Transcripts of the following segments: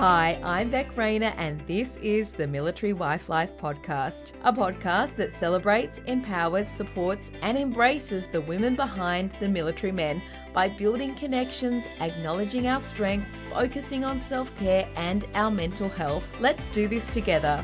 Hi, I'm Beck Rayner, and this is the Military Wife Life Podcast, a podcast that celebrates, empowers, supports, and embraces the women behind the military men by building connections, acknowledging our strength, focusing on self care and our mental health. Let's do this together.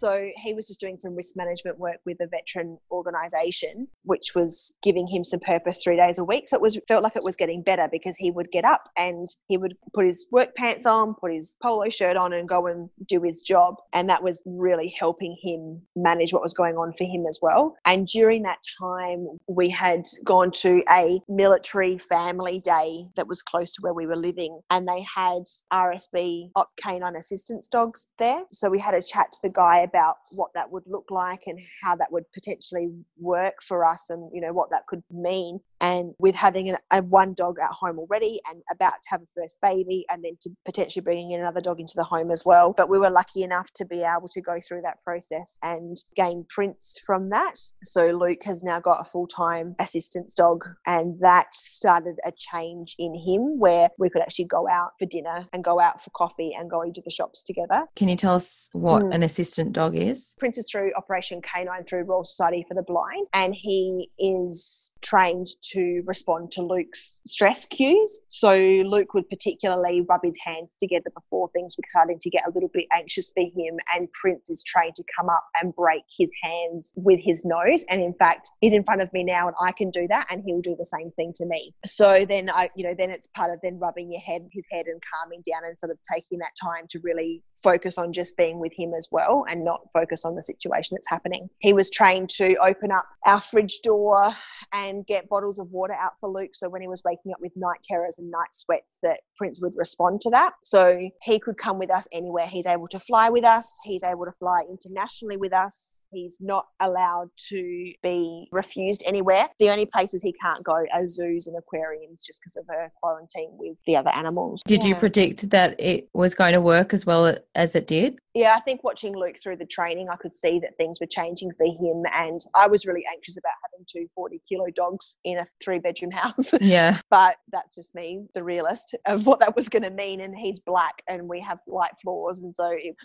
So he was just doing some risk management work with a veteran organisation, which was giving him some purpose three days a week. So it was felt like it was getting better because he would get up and he would put his work pants on, put his polo shirt on, and go and do his job. And that was really helping him manage what was going on for him as well. And during that time, we had gone to a military family day that was close to where we were living, and they had RSB op canine assistance dogs there. So we had a chat to the guy about what that would look like and how that would potentially work for us and you know what that could mean and with having a, a one dog at home already and about to have a first baby and then to potentially bringing in another dog into the home as well but we were lucky enough to be able to go through that process and gain Prince from that so luke has now got a full-time assistance dog and that started a change in him where we could actually go out for dinner and go out for coffee and go into the shops together can you tell us what mm. an assistant dog is? Prince is through Operation Canine through Royal Society for the Blind, and he is trained to respond to Luke's stress cues. So Luke would particularly rub his hands together before things were starting to get a little bit anxious for him, and Prince is trained to come up and break his hands with his nose. And in fact, he's in front of me now, and I can do that, and he'll do the same thing to me. So then I, you know, then it's part of then rubbing your head, his head, and calming down, and sort of taking that time to really focus on just being with him as well, and not focus on the situation that's happening. He was trained to open up our fridge door and get bottles of water out for Luke. So when he was waking up with night terrors and night sweats, that Prince would respond to that. So he could come with us anywhere. He's able to fly with us. He's able to fly internationally with us. He's not allowed to be refused anywhere. The only places he can't go are zoos and aquariums just because of her quarantine with the other animals. Did yeah. you predict that it was going to work as well as it did? Yeah, I think watching Luke through the training, I could see that things were changing for him. And I was really anxious about having two 40 kilo dogs in a three bedroom house. Yeah. but that's just me, the realist, of what that was going to mean. And he's black and we have light floors. And so it,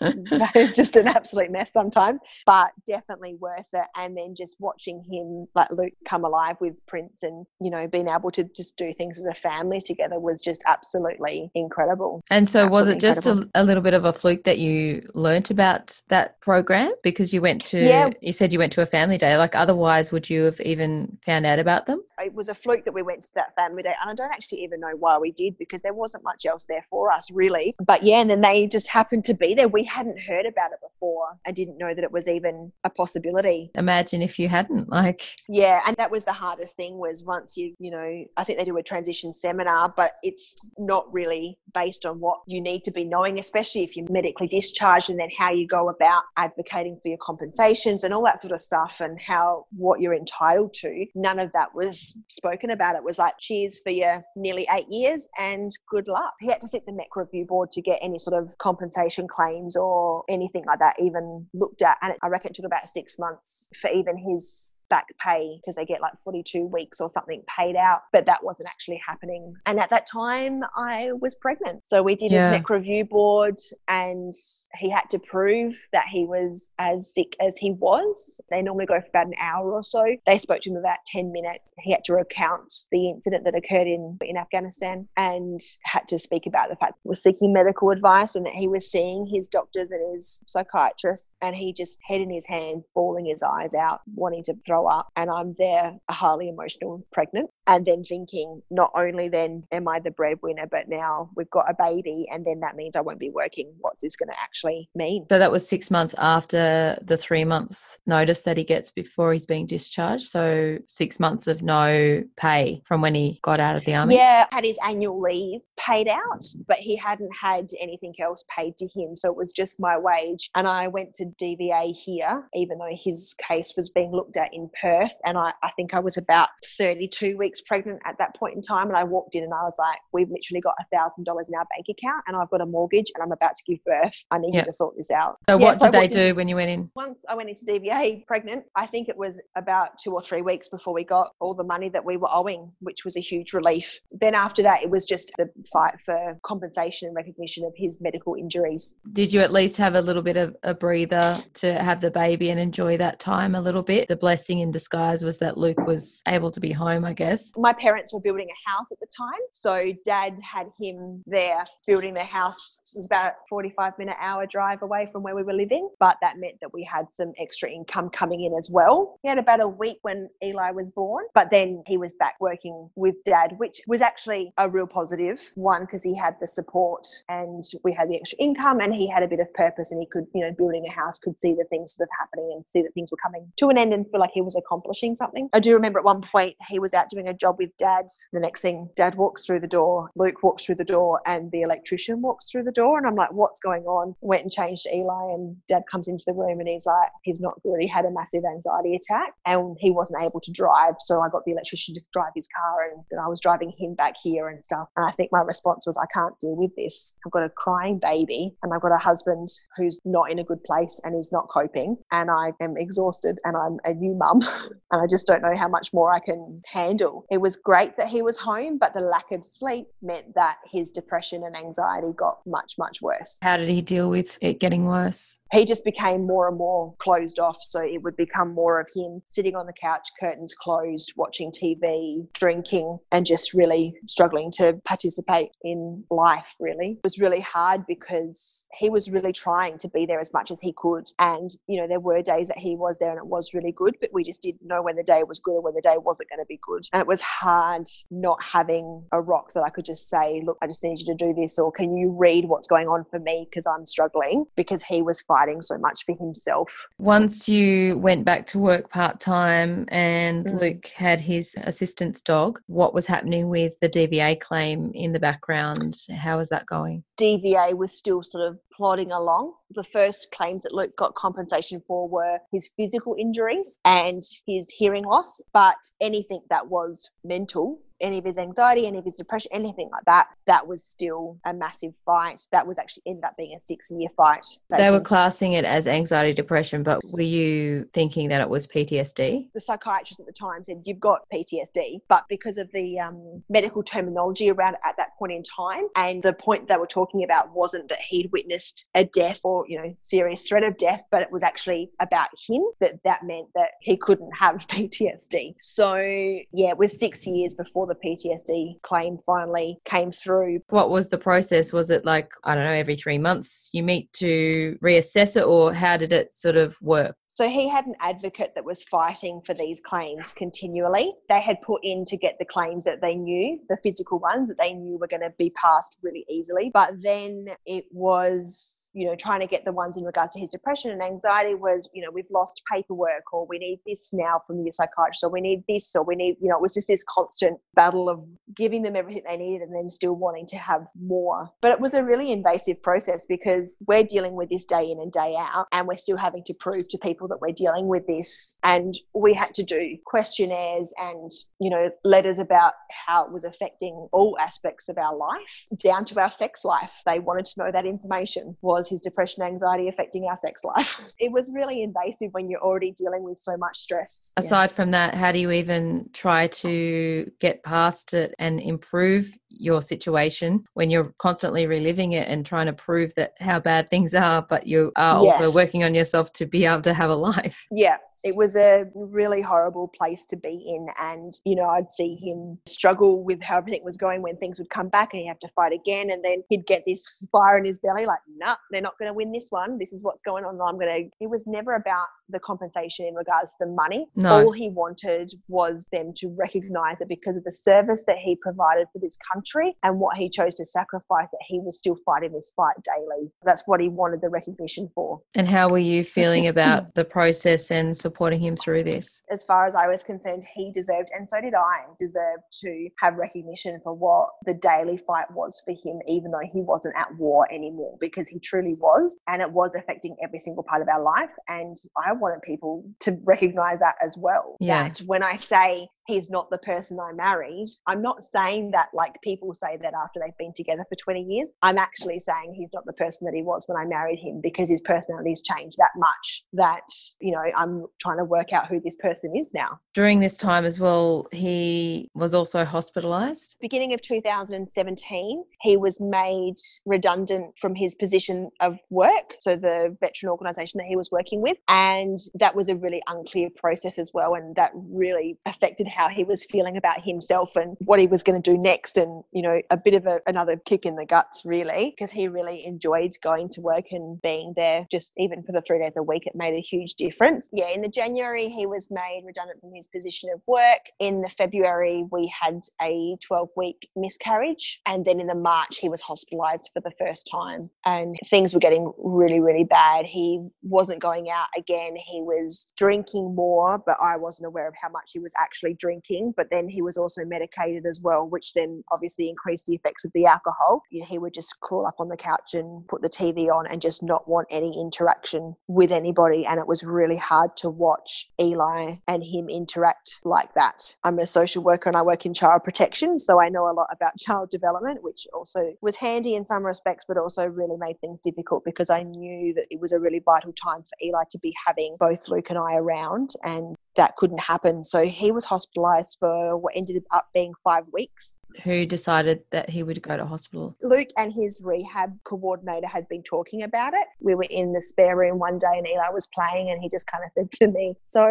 it's just an absolute mess sometimes, but definitely worth it. And then just watching him, like Luke, come alive with Prince and, you know, being able to just do things as a family together was just absolutely incredible. And so absolutely was it just a, a little bit of a fluke that you learnt about that program because you went to yeah. you said you went to a family day like otherwise would you have even found out about them it was a fluke that we went to that family day and i don't actually even know why we did because there wasn't much else there for us really. But yeah and then they just happened to be there. We hadn't heard about it before. I didn't know that it was even a possibility. Imagine if you hadn't like. Yeah and that was the hardest thing was once you you know i think they do a transition seminar but it's not really based on what you need to be knowing especially if you're medically discharged and then how you go about advocating for your compensations and all that sort of stuff and how what you're entitled to. None of that was spoken about it was like cheers for your nearly eight years and good luck. He had to sit the MEC review board to get any sort of compensation claims or anything like that even looked at and i reckon it took about six months for even his back pay because they get like 42 weeks or something paid out, but that wasn't actually happening. And at that time, I was pregnant. So we did yeah. his MEC review board and he had to prove that he was as sick as he was. They normally go for about an hour or so. They spoke to him about 10 minutes. He had to recount the incident that occurred in, in Afghanistan and had to speak about the fact that he was seeking medical advice and that he was seeing his doctors and his psychiatrists and he just head in his hands, bawling his eyes out, wanting to throw grow up and I'm there a highly emotional pregnant and then thinking not only then am I the breadwinner but now we've got a baby and then that means I won't be working. What's this going to actually mean? So that was 6 months after the 3 months notice that he gets before he's being discharged. So 6 months of no pay from when he got out of the army. Yeah had his annual leave paid out but he hadn't had anything else paid to him. So it was just my wage. And I went to DVA here even though his case was being looked at in in Perth, and I, I think I was about 32 weeks pregnant at that point in time. And I walked in and I was like, We've literally got a thousand dollars in our bank account, and I've got a mortgage, and I'm about to give birth. I need Yeah. you to sort this out. So Yeah, what so did they do when you went in? once I went into DVA pregnant, I think it was about two or three weeks before we got all the money that we were owing, which was a huge relief. Then after that, it was just the fight for compensation and recognition of his medical injuries. Did you at least have a little bit of a breather to have the baby and enjoy that time a little bit? The blessing in disguise was that Luke was able to be home, I guess. My parents were building a house at the time, so dad had him there building their house. It was about a 45 minute hour drive away from where we were living, but that meant that we had some extra income coming in as well. He had about a week when Eli was born, but then he was back working with dad, which was actually a real positive one because he had the support and we had the extra income and he had a bit of purpose and he could, you know, building a house could see the things sort of happening and see that things were coming to an end and feel like he was accomplishing something. I do remember at one point he was out doing a job with dad. The next thing, dad walks through the door, Luke walks through the door, and the electrician walks through the door. And I'm like, what's going on? Went and changed Eli, and dad comes into the room and he's like, he's not good. He had a massive anxiety attack and he wasn't able to drive. So I got the electrician to drive his car and then I was driving him back here and stuff. And I think my response was, I can't deal with this. I've got a crying baby and I've got a husband who's not in a good place and is not coping. And I am exhausted and I'm a new mum and I just don't know how much more I can handle. It was great that he was home, but the lack of sleep meant that his depression and anxiety got much, much worse. How did he deal with it getting worse? He just became more and more closed off. So it would become more of him sitting on the couch, curtains closed, watching TV, drinking, and just really struggling to participate in life, really. It was really hard because he was really trying to be there as much as he could. And, you know, there were days that he was there and it was really good, but we just didn't know when the day was good or when the day wasn't going to be good. And it was hard not having a rock that I could just say, look, I just need you to do this, or can you read what's going on for me because I'm struggling because he was fighting so much for himself. Once you went back to work part time and Mm. Luke had his assistant's dog, what was happening with the DVA claim in the background? How was that going? DVA was still sort of plodding along. The first claims that Luke got compensation for were his physical injuries and his hearing loss, but anything that was mental, any of his anxiety, any of his depression, anything like that, that was still a massive fight. That was actually ended up being a six year fight. They were classing it as anxiety depression, but were you thinking that it was PTSD? the psychiatrist at the time said you've got PTSD, but because of the um, medical terminology around it at that point in time, and the point they were talking about wasn't that he'd witnessed a death or you know serious threat of death, but it was actually about him. That that meant that he couldn't have PTSD. So yeah, it was six years before the PTSD claim finally came through. What was the process? Was it like, I don't know, every three months you meet to reassess it, or how did it sort of work? So he had an advocate that was fighting for these claims continually. They had put in to get the claims that they knew, the physical ones that they knew were going to be passed really easily. But then it was you know, trying to get the ones in regards to his depression and anxiety was, you know, we've lost paperwork or we need this now from your psychiatrist or we need this or we need, you know, it was just this constant battle of giving them everything they needed and then still wanting to have more. But it was a really invasive process because we're dealing with this day in and day out and we're still having to prove to people that we're dealing with this. And we had to do questionnaires and, you know, letters about how it was affecting all aspects of our life down to our sex life. They wanted to know that information. Was his depression, anxiety affecting our sex life? It was really invasive when you're already dealing with so much stress. Yeah. Aside from that, how do you even try to get past it and improve your situation when you're constantly reliving it and trying to prove that how bad things are, but you are also working on yourself to be able to have a life? yeah it was a really horrible place to be in and you know i'd see him struggle with how everything was going when things would come back and he'd have to fight again and then he'd get this fire in his belly like nah they're not going to win this one. This is what's going on. I'm going to it was never about the compensation in regards to the money No. all he wanted was them to recognize it because of the service that he provided for this country and what he chose to sacrifice that he was still fighting this fight daily that's what he wanted the recognition for And how were you feeling about the process and supporting him through this? as far as I was concerned, he deserved, and so did I, deserved to have recognition for what the daily fight was for him, even though he wasn't at war anymore, because he truly was. And it was affecting every single part of our life. And I wanted people to recognize that as well. Yeah. That when I say he's not the person I married. I'm not saying that like people say that after they've been together for 20 years. I'm actually saying he's not the person that he was when I married him because his personality's changed that much that, you know, I'm trying to work out who this person is now. During this time as well, he was also hospitalized. Beginning of 2017, he was made redundant from his position of work, so the veteran organisation that he was working with. And that was a really unclear process as well. And that really affected how he was feeling about himself and what he was going to do next. And, you know, a bit of a, another kick in the guts, really, because he really enjoyed going to work and being there just even for the three days a week. It made a huge difference. Yeah, in the January, he was made redundant from his position of work. In the February, we had a 12 week miscarriage. And then in the March, he was hospitalized for the first time. And things were getting really, really bad. He wasn't going out again. He was drinking more, but I wasn't aware of how much he was actually drinking drinking, but then he was also medicated as well, which then obviously increased the effects of the alcohol. He would just crawl up on the couch and put the TV on and just not want any interaction with anybody. And it was really hard to watch Eli and him interact like that. I'm a social worker and I work in child protection, so I know a lot about child development, which also was handy in some respects, but also really made things difficult because I knew that it was a really vital time for Eli to be having both Luke and I around. And that couldn't happen. So he was hospitalized for what ended up being five weeks. Who decided that he would go to hospital? Luke and his rehab coordinator had been talking about it. We were in the spare room one day and Eli was playing and he just kind of said to me, So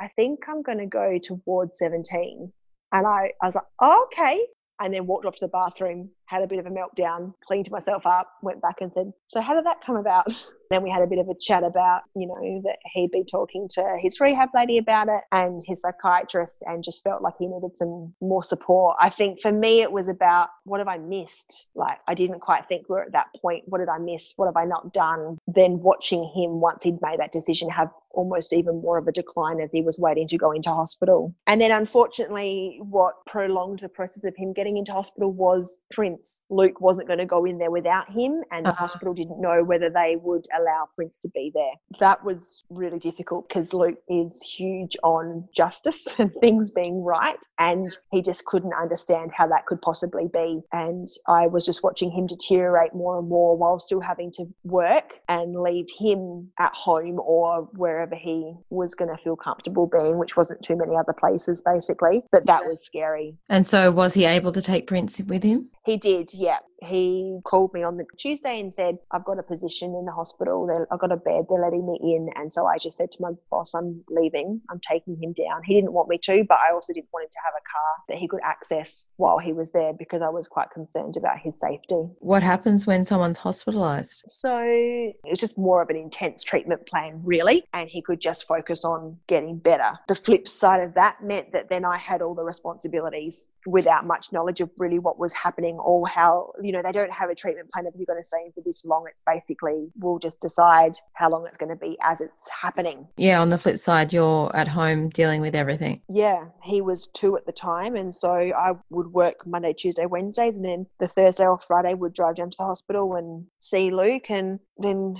I think I'm going to go to Ward 17. And I, I was like, oh, okay. And then walked off to the bathroom, had a bit of a meltdown, cleaned myself up, went back and said, So how did that come about? Then we had a bit of a chat about, you know, that he'd be talking to his rehab lady about it and his psychiatrist and just felt like he needed some more support. I think for me, it was about what have I missed? Like, I didn't quite think we are at that point. What did I miss? What have I not done? Then watching him once he'd made that decision have almost even more of a decline as he was waiting to go into hospital. And then, unfortunately, what prolonged the process of him getting into hospital was Prince. Luke wasn't going to go in there without him, and the uh-huh. hospital didn't know whether they would allow Prince to be there. That was really difficult because Luke is huge on justice and things being right. And he just couldn't understand how that could possibly be. And I was just watching him deteriorate more and more while still having to work and leave him at home or wherever he was going to feel comfortable being, which wasn't too many other places basically. But that was scary. And so, was he able to take Prince with him? He did, yeah he called me on the Tuesday and said, I've got a position in the hospital. They're, I've got a bed. They're letting me in. And so I just said to my boss, I'm leaving. I'm taking him down. He didn't want me to, but I also didn't want him to have a car that he could access while he was there because I was quite concerned about his safety. What happens when someone's hospitalized? So it was just more of an intense treatment plan, really. And he could just focus on getting better. The flip side of that meant that then I had all the responsibilities without much knowledge of really what was happening or how you know, they don't have a treatment plan of you're going to stay in for this long. It's basically we'll just decide how long it's going to be as it's happening. Yeah, on the flip side, you're at home dealing with everything. Yeah, he was two at the time. And so I would work Monday, Tuesday, Wednesdays, and then the Thursday or Friday would drive down to the hospital and see Luke and then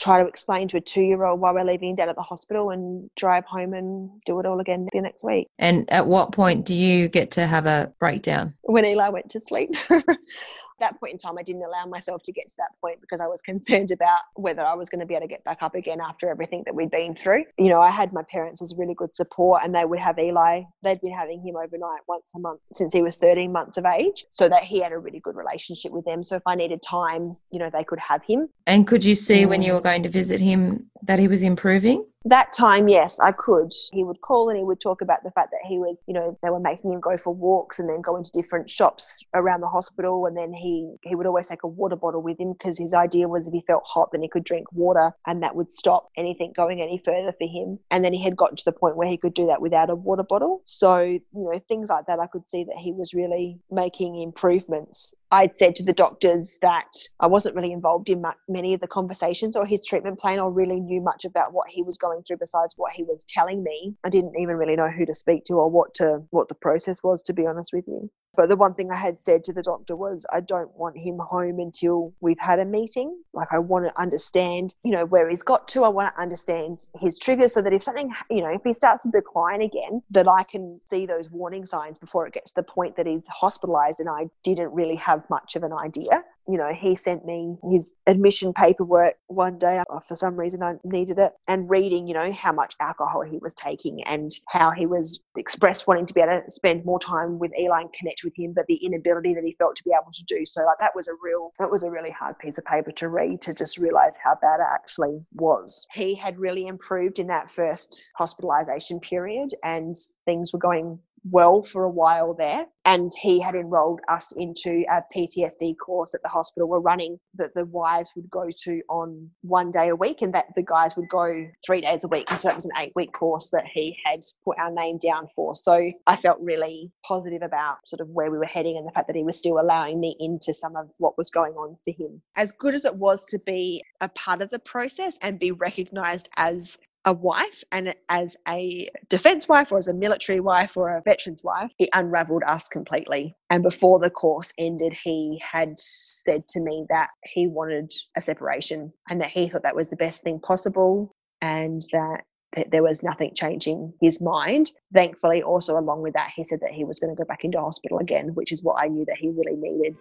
try to explain to a two year old why we're leaving dad at the hospital and drive home and do it all again the next week. And at what point do you get to have a breakdown? When Eli went to sleep. that point in time, I didn't allow myself to get to that point because I was concerned about whether I was going to be able to get back up again after everything that we'd been through. You know, I had my parents as really good support, and they would have Eli, they'd been having him overnight once a month since he was 13 months of age, so that he had a really good relationship with them. So if I needed time, you know, they could have him. And could you see when you were going to visit him that he was improving? That time, yes, I could. He would call and he would talk about the fact that he was, you know, they were making him go for walks and then go into different shops around the hospital. And then he, he would always take a water bottle with him because his idea was if he felt hot, then he could drink water and that would stop anything going any further for him. And then he had gotten to the point where he could do that without a water bottle. So, you know, things like that, I could see that he was really making improvements. I'd said to the doctors that I wasn't really involved in many of the conversations or his treatment plan or really knew much about what he was going going through besides what he was telling me. I didn't even really know who to speak to or what to what the process was to be honest with you. But the one thing I had said to the doctor was, I don't want him home until we've had a meeting. Like, I want to understand, you know, where he's got to. I want to understand his triggers so that if something, you know, if he starts to decline again, that I can see those warning signs before it gets to the point that he's hospitalized and I didn't really have much of an idea you know, he sent me his admission paperwork one day. For some reason, I needed it. And reading, you know, how much alcohol he was taking and how he was expressed wanting to be able to spend more time with Eli and connect with him, but the inability that he felt to be able to do so. Like that was a real, that was a really hard piece of paper to read to just realize how bad it actually was. He had really improved in that first hospitalization period and things were going well for a while there. And he had enrolled us into a PTSD course that the hospital were running that the wives would go to on one day a week and that the guys would go three days a week. And so it was an eight week course that he had put our name down for. So I felt really positive about sort of where we were heading and the fact that he was still allowing me into some of what was going on for him. As good as it was to be a part of the process and be recognized as a wife and as a defense wife or as a military wife or a veteran's wife, it unraveled us completely. And before the course ended, he had said to me that he wanted a separation and that he thought that was the best thing possible and that there was nothing changing his mind. Thankfully, also along with that, he said that he was going to go back into hospital again, which is what I knew that he really needed.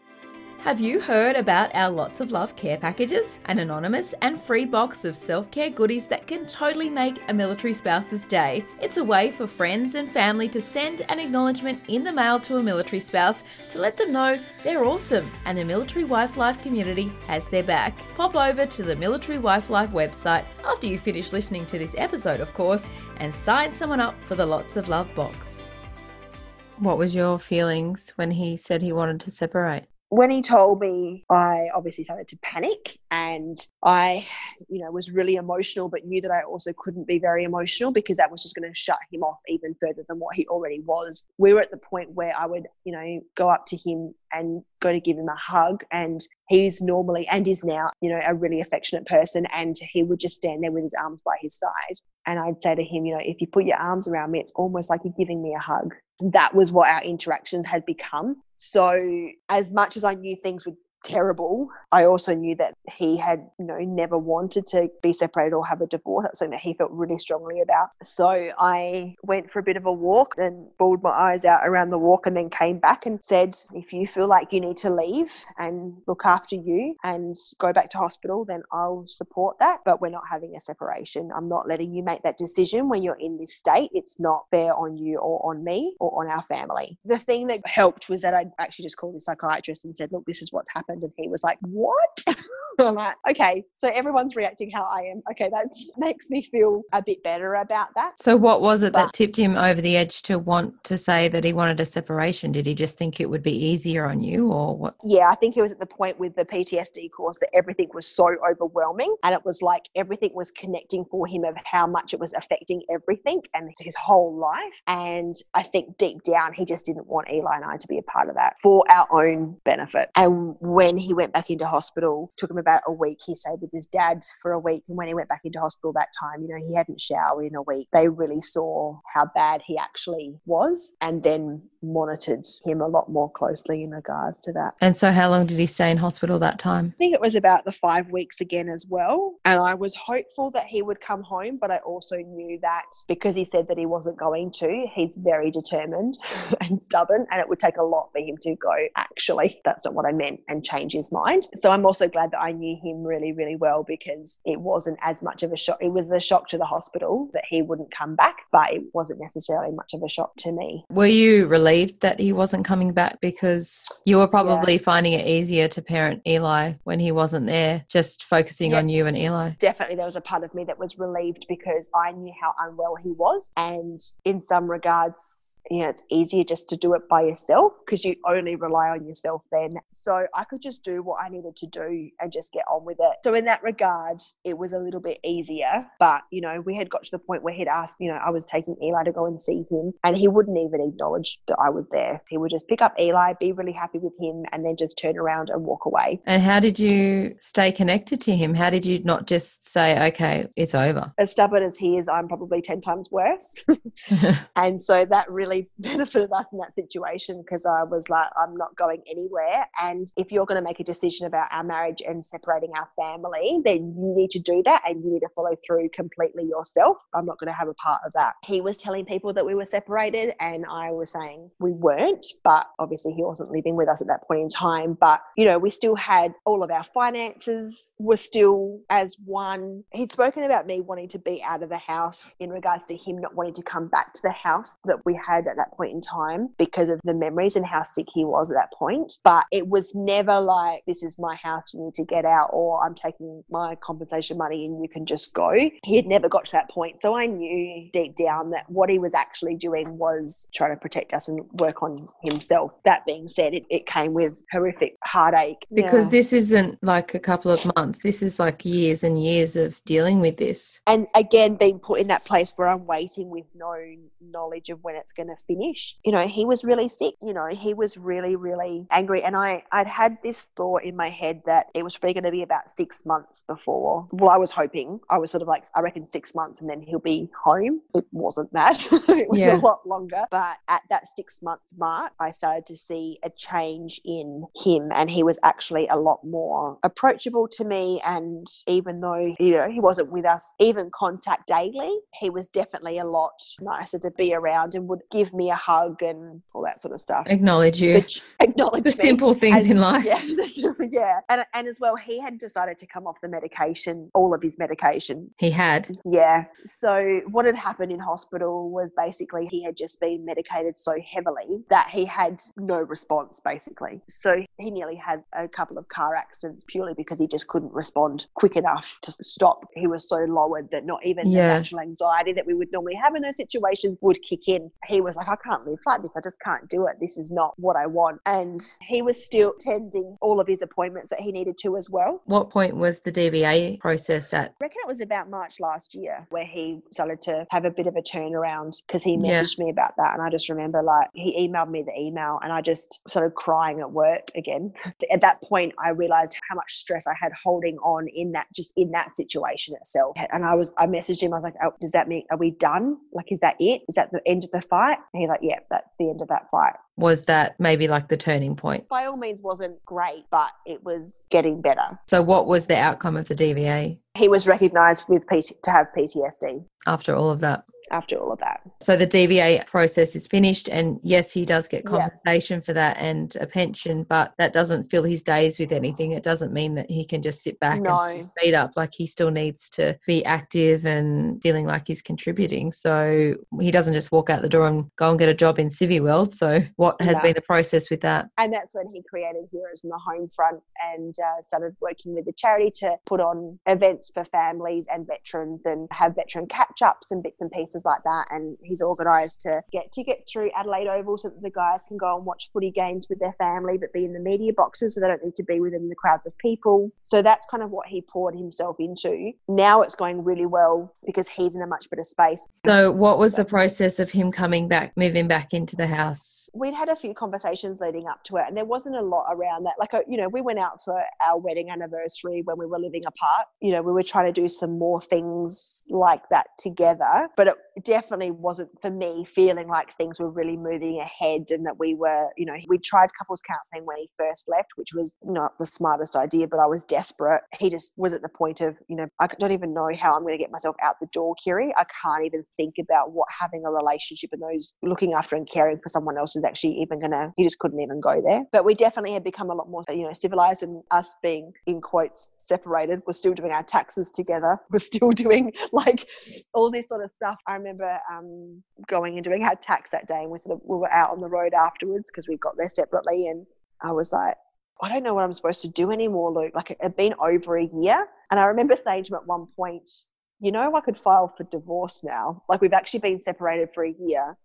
Have you heard about our Lots of Love care packages? An anonymous and free box of self care goodies that can totally make a military spouse's day. It's a way for friends and family to send an acknowledgement in the mail to a military spouse to let them know they're awesome and the Military Wife Life community has their back. Pop over to the Military Wife Life website after you finish listening to this episode, of course, and sign someone up for the Lots of Love box. What was your feelings when he said he wanted to separate? When he told me, I obviously started to panic and I, you know, was really emotional, but knew that I also couldn't be very emotional because that was just going to shut him off even further than what he already was. We were at the point where I would, you know, go up to him and go to give him a hug. And he's normally and is now, you know, a really affectionate person. And he would just stand there with his arms by his side. And I'd say to him, you know, if you put your arms around me, it's almost like you're giving me a hug. That was what our interactions had become. So, as much as I knew things would terrible. I also knew that he had, you know, never wanted to be separated or have a divorce. That's something that he felt really strongly about. So I went for a bit of a walk and bawled my eyes out around the walk and then came back and said, if you feel like you need to leave and look after you and go back to hospital, then I'll support that. But we're not having a separation. I'm not letting you make that decision when you're in this state. It's not fair on you or on me or on our family. The thing that helped was that I actually just called the psychiatrist and said, look, this is what's happened happened and he was like what I'm like, okay, so everyone's reacting how I am. Okay, that makes me feel a bit better about that. So, what was it but, that tipped him over the edge to want to say that he wanted a separation? Did he just think it would be easier on you, or what? Yeah, I think he was at the point with the PTSD course that everything was so overwhelming, and it was like everything was connecting for him of how much it was affecting everything and his whole life. And I think deep down, he just didn't want Eli and I to be a part of that for our own benefit. And when he went back into hospital, took him about about a week. He stayed with his dad for a week. And when he went back into hospital that time, you know, he hadn't showered in a week. They really saw how bad he actually was and then monitored him a lot more closely in regards to that. And so, how long did he stay in hospital that time? I think it was about the five weeks again as well. And I was hopeful that he would come home, but I also knew that because he said that he wasn't going to, he's very determined and stubborn, and it would take a lot for him to go, actually, that's not what I meant, and change his mind. So, I'm also glad that I knew him really, really well because it wasn't as much of a shock. It was the shock to the hospital that he wouldn't come back, but it wasn't necessarily much of a shock to me. Were you relieved that he wasn't coming back because you were probably yeah. finding it easier to parent Eli when he wasn't there, just focusing yeah. on you and Eli? Definitely, there was a part of me that was relieved because I knew how unwell he was. And in some regards, you know, it's easier just to do it by yourself because you only rely on yourself then. So I could just do what I needed to do and just get on with it. So in that regard, it was a little bit easier. But, you know, we had got to the point where he'd asked, you know, I was taking Eli to go and see him and he wouldn't even acknowledge that I was there. He would just pick up Eli, be really happy with him, and then just turn around and walk away. And how did you stay connected to him? How did you not just say, okay, it's over? As stubborn as he is, I'm probably 10 times worse. and so that really benefited us in that situation because I was like, I'm not going anywhere. And if you're going to make a decision about our marriage and separating our family, then you need to do that and you need to follow through completely yourself. I'm not going to have a part of that. He was telling people that we were separated, and I was saying we weren't, but obviously he wasn't living with us at that point in time. But, you know, we still had all of our finances were still as one. He'd spoken about me wanting to be out of the house in regards to him not wanting to come back to the house that we had at that point in time because of the memories and how sick he was at that point. But it was never like, this is my house, you need to get out, or I'm taking my compensation money and you can just go. He had never got to that point. So I knew deep down that what he was actually doing was trying to protect us and work on himself. That being said, it, it came with horrific heartache. Because Yeah. this isn't like a couple of months, this is like years and years of dealing with this. and again being put in that place where i'm waiting with no knowledge of when it's going to finish. You know he was really sick you know he was really really angry. And i i'd had this thought in my head that it was probably going to be about six months before well i was hoping i was sort of like i reckon six months and then he'll be home. It wasn't that it was Yeah. a lot longer. But at that six month mark i started to see a change in him and he was actually a lot more approachable to me. And even though you know he wasn't with us even contact daily he was definitely a lot nicer to be around and would give me a hug and all that sort of stuff Acknowledge you. which acknowledged The me. simple things And- in life. Yeah, yeah, and and as well, he had decided to come off the medication, all of his medication. He had. Yeah. So what had happened in hospital was basically he had just been medicated so heavily that he had no response, basically. So he nearly had a couple of car accidents purely because he just couldn't respond quick enough to stop. He was so lowered that not even Yeah. the natural anxiety that we would normally have in those situations would kick in. He was like, I can't live like this. I just can't do it. This is not what I want. And he was still attending all of his appointments that he needed to as well. What point was the DVA process at? I reckon it was about March last year where he started to have a bit of a turnaround because he Yeah. messaged me about that. And I just remember like he emailed me the email and I just started crying at work again. At that point, I realized how much stress I had holding on in that, just in that situation itself. And I was, I messaged him, I was like, oh, does that mean, are we done? Like, is that it? Is that the end of the fight? And he's like, yeah, that's the end of that fight. Was that maybe like the turning point? By all means, wasn't great, but it was getting better. So, what was the outcome of the DVA He was recognized with PT, to have PTSD after all of that? after all of that. So, the DVA process is finished, and yes, he does get Yeah. compensation for that and a pension, but that doesn't fill his days with anything. It doesn't mean that he can just sit back and No. feet up. Like, he still needs to be active and feeling like he's contributing. So, he doesn't just walk out the door and go and get a job in Civi World. So, what has No. been the process with that? And that's when he created Heroes in the Home Front and uh, started working with the charity to put on events for families and veterans and have veteran catch ups and bits and pieces like that. And he's organised to get tickets through Adelaide Oval so that the guys can go and watch footy games with their family but be in the media boxes so they don't need to be within the crowds of people. So that's kind of what he poured himself into. Now it's going really well because he's in a much better space. So, what was So- the process of him coming back, moving back into the house? we'd had a few conversations leading up to it and there wasn't a lot around that. Like uh, you know we went out for our wedding anniversary when we were living apart. You know we were trying to do some more things like that together but it definitely wasn't for me feeling like things were really moving ahead and that we were you know we tried couples counseling when he first left which was not the smartest idea but i was desperate. He just was at the point of you know i don't even know how i'm going to get myself out the door kiri. I can't even think about what having a relationship and those looking after and caring for someone else is actually even going to he just couldn't even go there but we definitely had become a lot more you know civilized and us being in quotes separated we're still doing our taxes together we're still doing like all this sort of stuff i remember um, going and doing our tax that day and we sort of we were out on the road afterwards because we got there separately and i was like I don't know what I'm supposed to do anymore, Luke. Like it had been over a year. And I remember saying to him at one point, you know, I could file for divorce now. Like we've actually been separated for a year.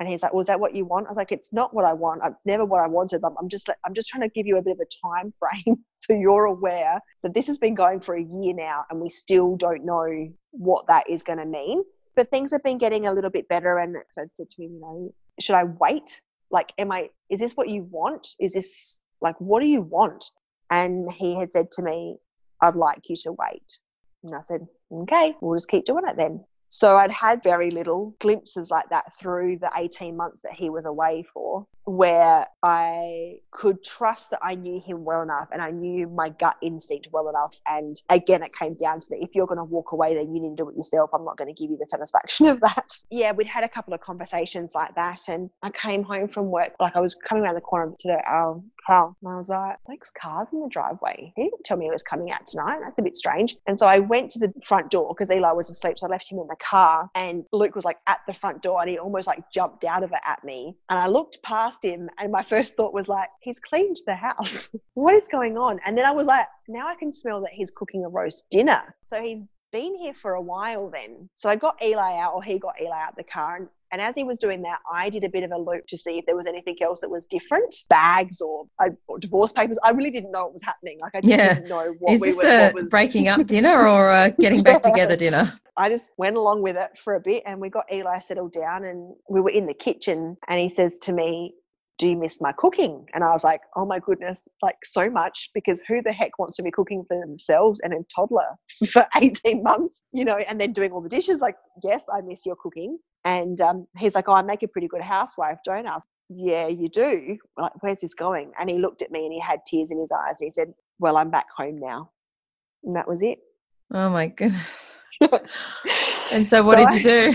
And he's like, "Was that what you want?" I was like, "It's not what I want. It's never what I wanted. I'm I'm just, I'm just trying to give you a bit of a time frame so you're aware that this has been going for a year now, and we still don't know what that is going to mean. But things have been getting a little bit better." And so I said to him, "You know, should I wait? Like, am I? Is this what you want? Is this like what do you want?" And he had said to me, "I'd like you to wait." And I said, "Okay, we'll just keep doing it then." So I'd had very little glimpses like that through the 18 months that he was away for, where I could trust that I knew him well enough and I knew my gut instinct well enough. And again, it came down to that if you're going to walk away, then you need to do it yourself. I'm not going to give you the satisfaction of that. Yeah, we'd had a couple of conversations like that. And I came home from work, like I was coming around the corner to the, um, car. And I was like, there's cars in the driveway. He didn't tell me he was coming out tonight. That's a bit strange. And so I went to the front door because Eli was asleep. So I left him in the car and Luke was like at the front door and he almost like jumped out of it at me. And I looked past him and my first thought was like, he's cleaned the house. what is going on? And then I was like, now I can smell that he's cooking a roast dinner. So he's been here for a while then. So I got Eli out, or he got Eli out the car, and and as he was doing that, I did a bit of a loop to see if there was anything else that was different, bags or, or divorce papers. I really didn't know what was happening. Like I yeah. didn't know what Is we this were. A was... breaking up dinner or a getting back together dinner? I just went along with it for a bit, and we got Eli settled down, and we were in the kitchen, and he says to me, do you miss my cooking? And I was like, oh my goodness, like so much because who the heck wants to be cooking for themselves and a toddler for 18 months, you know, and then doing all the dishes? Like, yes, I miss your cooking. And um, he's like, Oh, I make a pretty good housewife, don't I? yeah, you do. Like, where's this going? And he looked at me and he had tears in his eyes and he said, Well, I'm back home now. And that was it. Oh my goodness. and so what so did you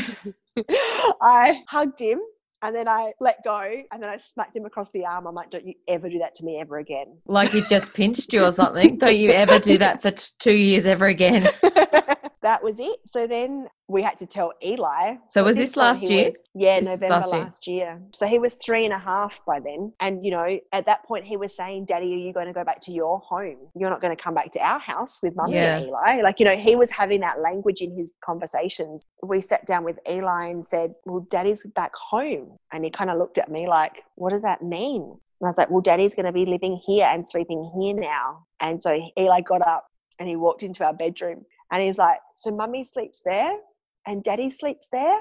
do? I hugged him and then I let go and then I smacked him across the arm. I'm like, don't you ever do that to me ever again. Like he just pinched you or something. don't you ever do that for t- two years ever again. that was it. So then we had to tell Eli. So was this, last year? Was, yeah, this November last year. last year. So he was three and a half by then. And, you know, at that point he was saying, Daddy, are you going to go back to your home? You're not going to come back to our house with mummy yeah. and Eli. Like, you know, he was having that language in his conversations. We sat down with Eli and said, Well, Daddy's back home. And he kind of looked at me like, What does that mean? And I was like, Well, Daddy's going to be living here and sleeping here now. And so Eli got up and he walked into our bedroom and he's like, So mummy sleeps there? and daddy sleeps there.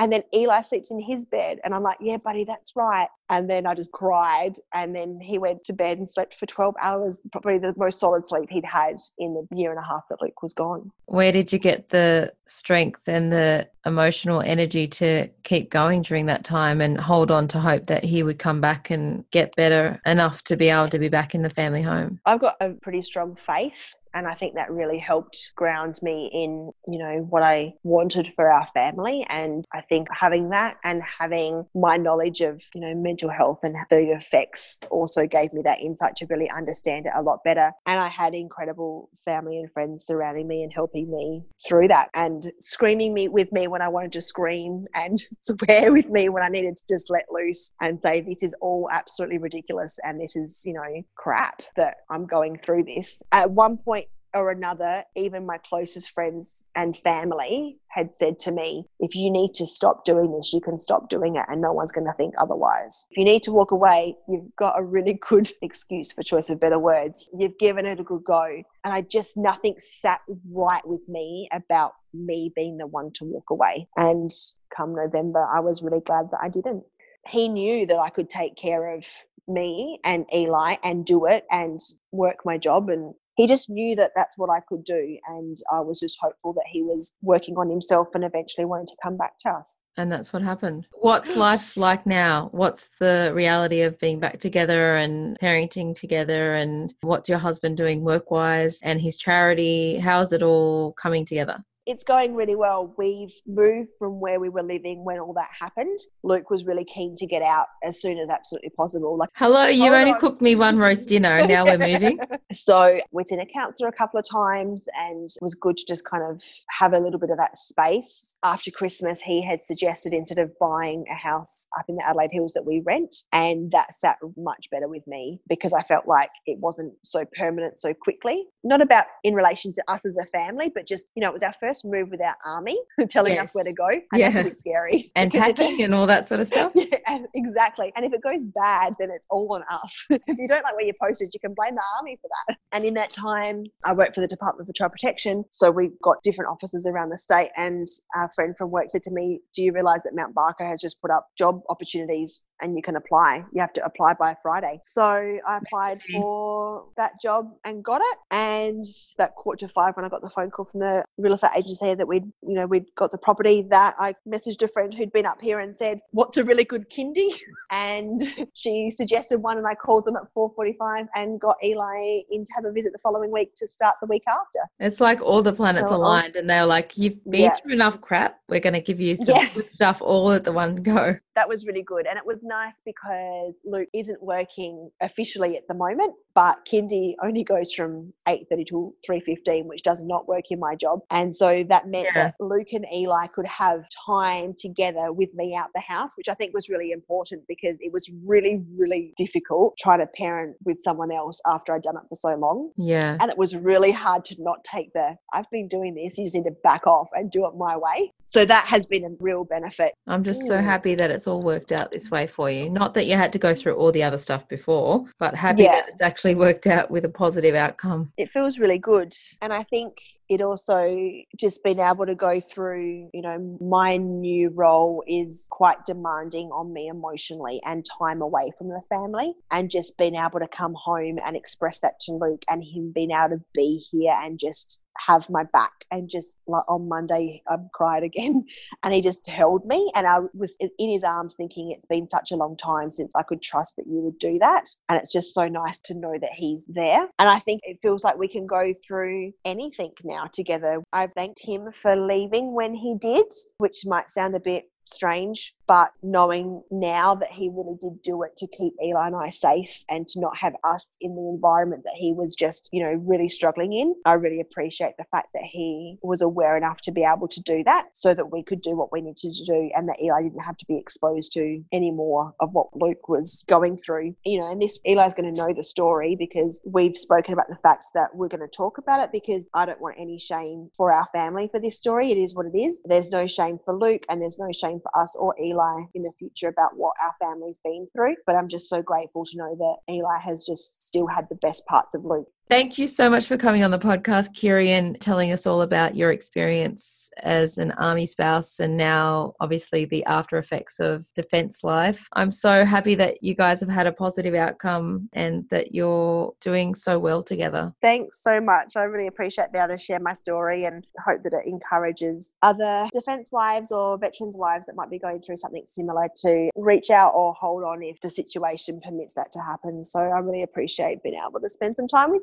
And then Eli sleeps in his bed. And I'm like, yeah, buddy, that's right. And then I just cried. And then he went to bed and slept for 12 hours, probably the most solid sleep he'd had in the year and a half that Luke was gone. Where did you get the strength and the emotional energy to keep going during that time and hold on to hope that he would come back and get better enough to be able to be back in the family home? I've got a pretty strong faith and I think that really helped ground me in, you know, what I wanted for our family. And I think having that and having my knowledge of, you know, mental health and the effects also gave me that insight to really understand it a lot better. And I had incredible family and friends surrounding me and helping me through that and screaming me with me when I wanted to scream and swear with me when I needed to just let loose and say, this is all absolutely ridiculous. And this is, you know, crap that I'm going through this. At one point, or another, even my closest friends and family had said to me, if you need to stop doing this, you can stop doing it and no one's going to think otherwise. If you need to walk away, you've got a really good excuse for choice of better words. You've given it a good go. And I just, nothing sat right with me about me being the one to walk away. And come November, I was really glad that I didn't. He knew that I could take care of me and Eli and do it and work my job and he just knew that that's what I could do. And I was just hopeful that he was working on himself and eventually wanted to come back to us. And that's what happened. What's life like now? What's the reality of being back together and parenting together? And what's your husband doing work wise and his charity? How's it all coming together? It's going really well. We've moved from where we were living when all that happened. Luke was really keen to get out as soon as absolutely possible. Like, hello, you've only on. cooked me one roast dinner, and now we're moving. so we've seen a counsellor a couple of times, and it was good to just kind of have a little bit of that space. After Christmas, he had suggested instead of buying a house up in the Adelaide Hills that we rent, and that sat much better with me because I felt like it wasn't so permanent so quickly. Not about in relation to us as a family, but just you know, it was our first just move with our army telling yes. us where to go. And yeah. that's a bit scary. And packing and all that sort of stuff. yeah, and exactly. And if it goes bad, then it's all on us. if you don't like where you're posted, you can blame the army for that. And in that time, I worked for the Department for Child Protection. So we got different offices around the state. And a friend from work said to me, Do you realize that Mount Barker has just put up job opportunities and you can apply. You have to apply by Friday. So I applied for that job and got it. And that quarter to five when I got the phone call from the real estate agency that we'd, you know, we'd got the property that I messaged a friend who'd been up here and said, What's a really good kindy? And she suggested one and I called them at 4.45 and got Eli in to have a visit the following week to start the week after. It's like all the planets so aligned and they're like, You've been yeah. through enough crap. We're going to give you some yeah. good stuff all at the one go. That was really good. And it was nice because Luke isn't working officially at the moment, but kindy only goes from 8.30 to 3.15, which does not work in my job. And so that meant yeah. that Luke and Eli could have time together with me out the house, which I think was really important because it was really, really difficult trying to parent with someone else after I'd done it for so long. Yeah. And it was really hard to not take the, I've been doing this, you just need to back off and do it my way. So that has been a real benefit. I'm just so happy that it's all worked out this way for you. Not that you had to go through all the other stuff before, but happy yeah. that it's actually worked out with a positive outcome. It feels really good. And I think it also just being able to go through, you know, my new role is quite demanding on me emotionally and time away from the family. And just being able to come home and express that to Luke and him being able to be here and just have my back. And just like on Monday I cried again. And he just held me. And I was in his arms thinking it's been such a long time since I could trust that you would do that. And it's just so nice to know that he's there. And I think it feels like we can go through anything now together. I thanked him for leaving when he did which might sound a bit strange but knowing now that he really did do it to keep Eli and I safe and to not have us in the environment that he was just, you know, really struggling in, I really appreciate the fact that he was aware enough to be able to do that so that we could do what we needed to do and that Eli didn't have to be exposed to any more of what Luke was going through. You know, and this Eli's going to know the story because we've spoken about the fact that we're going to talk about it because I don't want any shame for our family for this story. It is what it is. There's no shame for Luke and there's no shame for us or Eli in the future about what our family's been through. But I'm just so grateful to know that Eli has just still had the best parts of Luke. Thank you so much for coming on the podcast, Kiri, and telling us all about your experience as an army spouse and now obviously the after effects of defense life. I'm so happy that you guys have had a positive outcome and that you're doing so well together. Thanks so much. I really appreciate being able to share my story and hope that it encourages other defense wives or veterans wives that might be going through something similar to reach out or hold on if the situation permits that to happen. So I really appreciate being able to spend some time with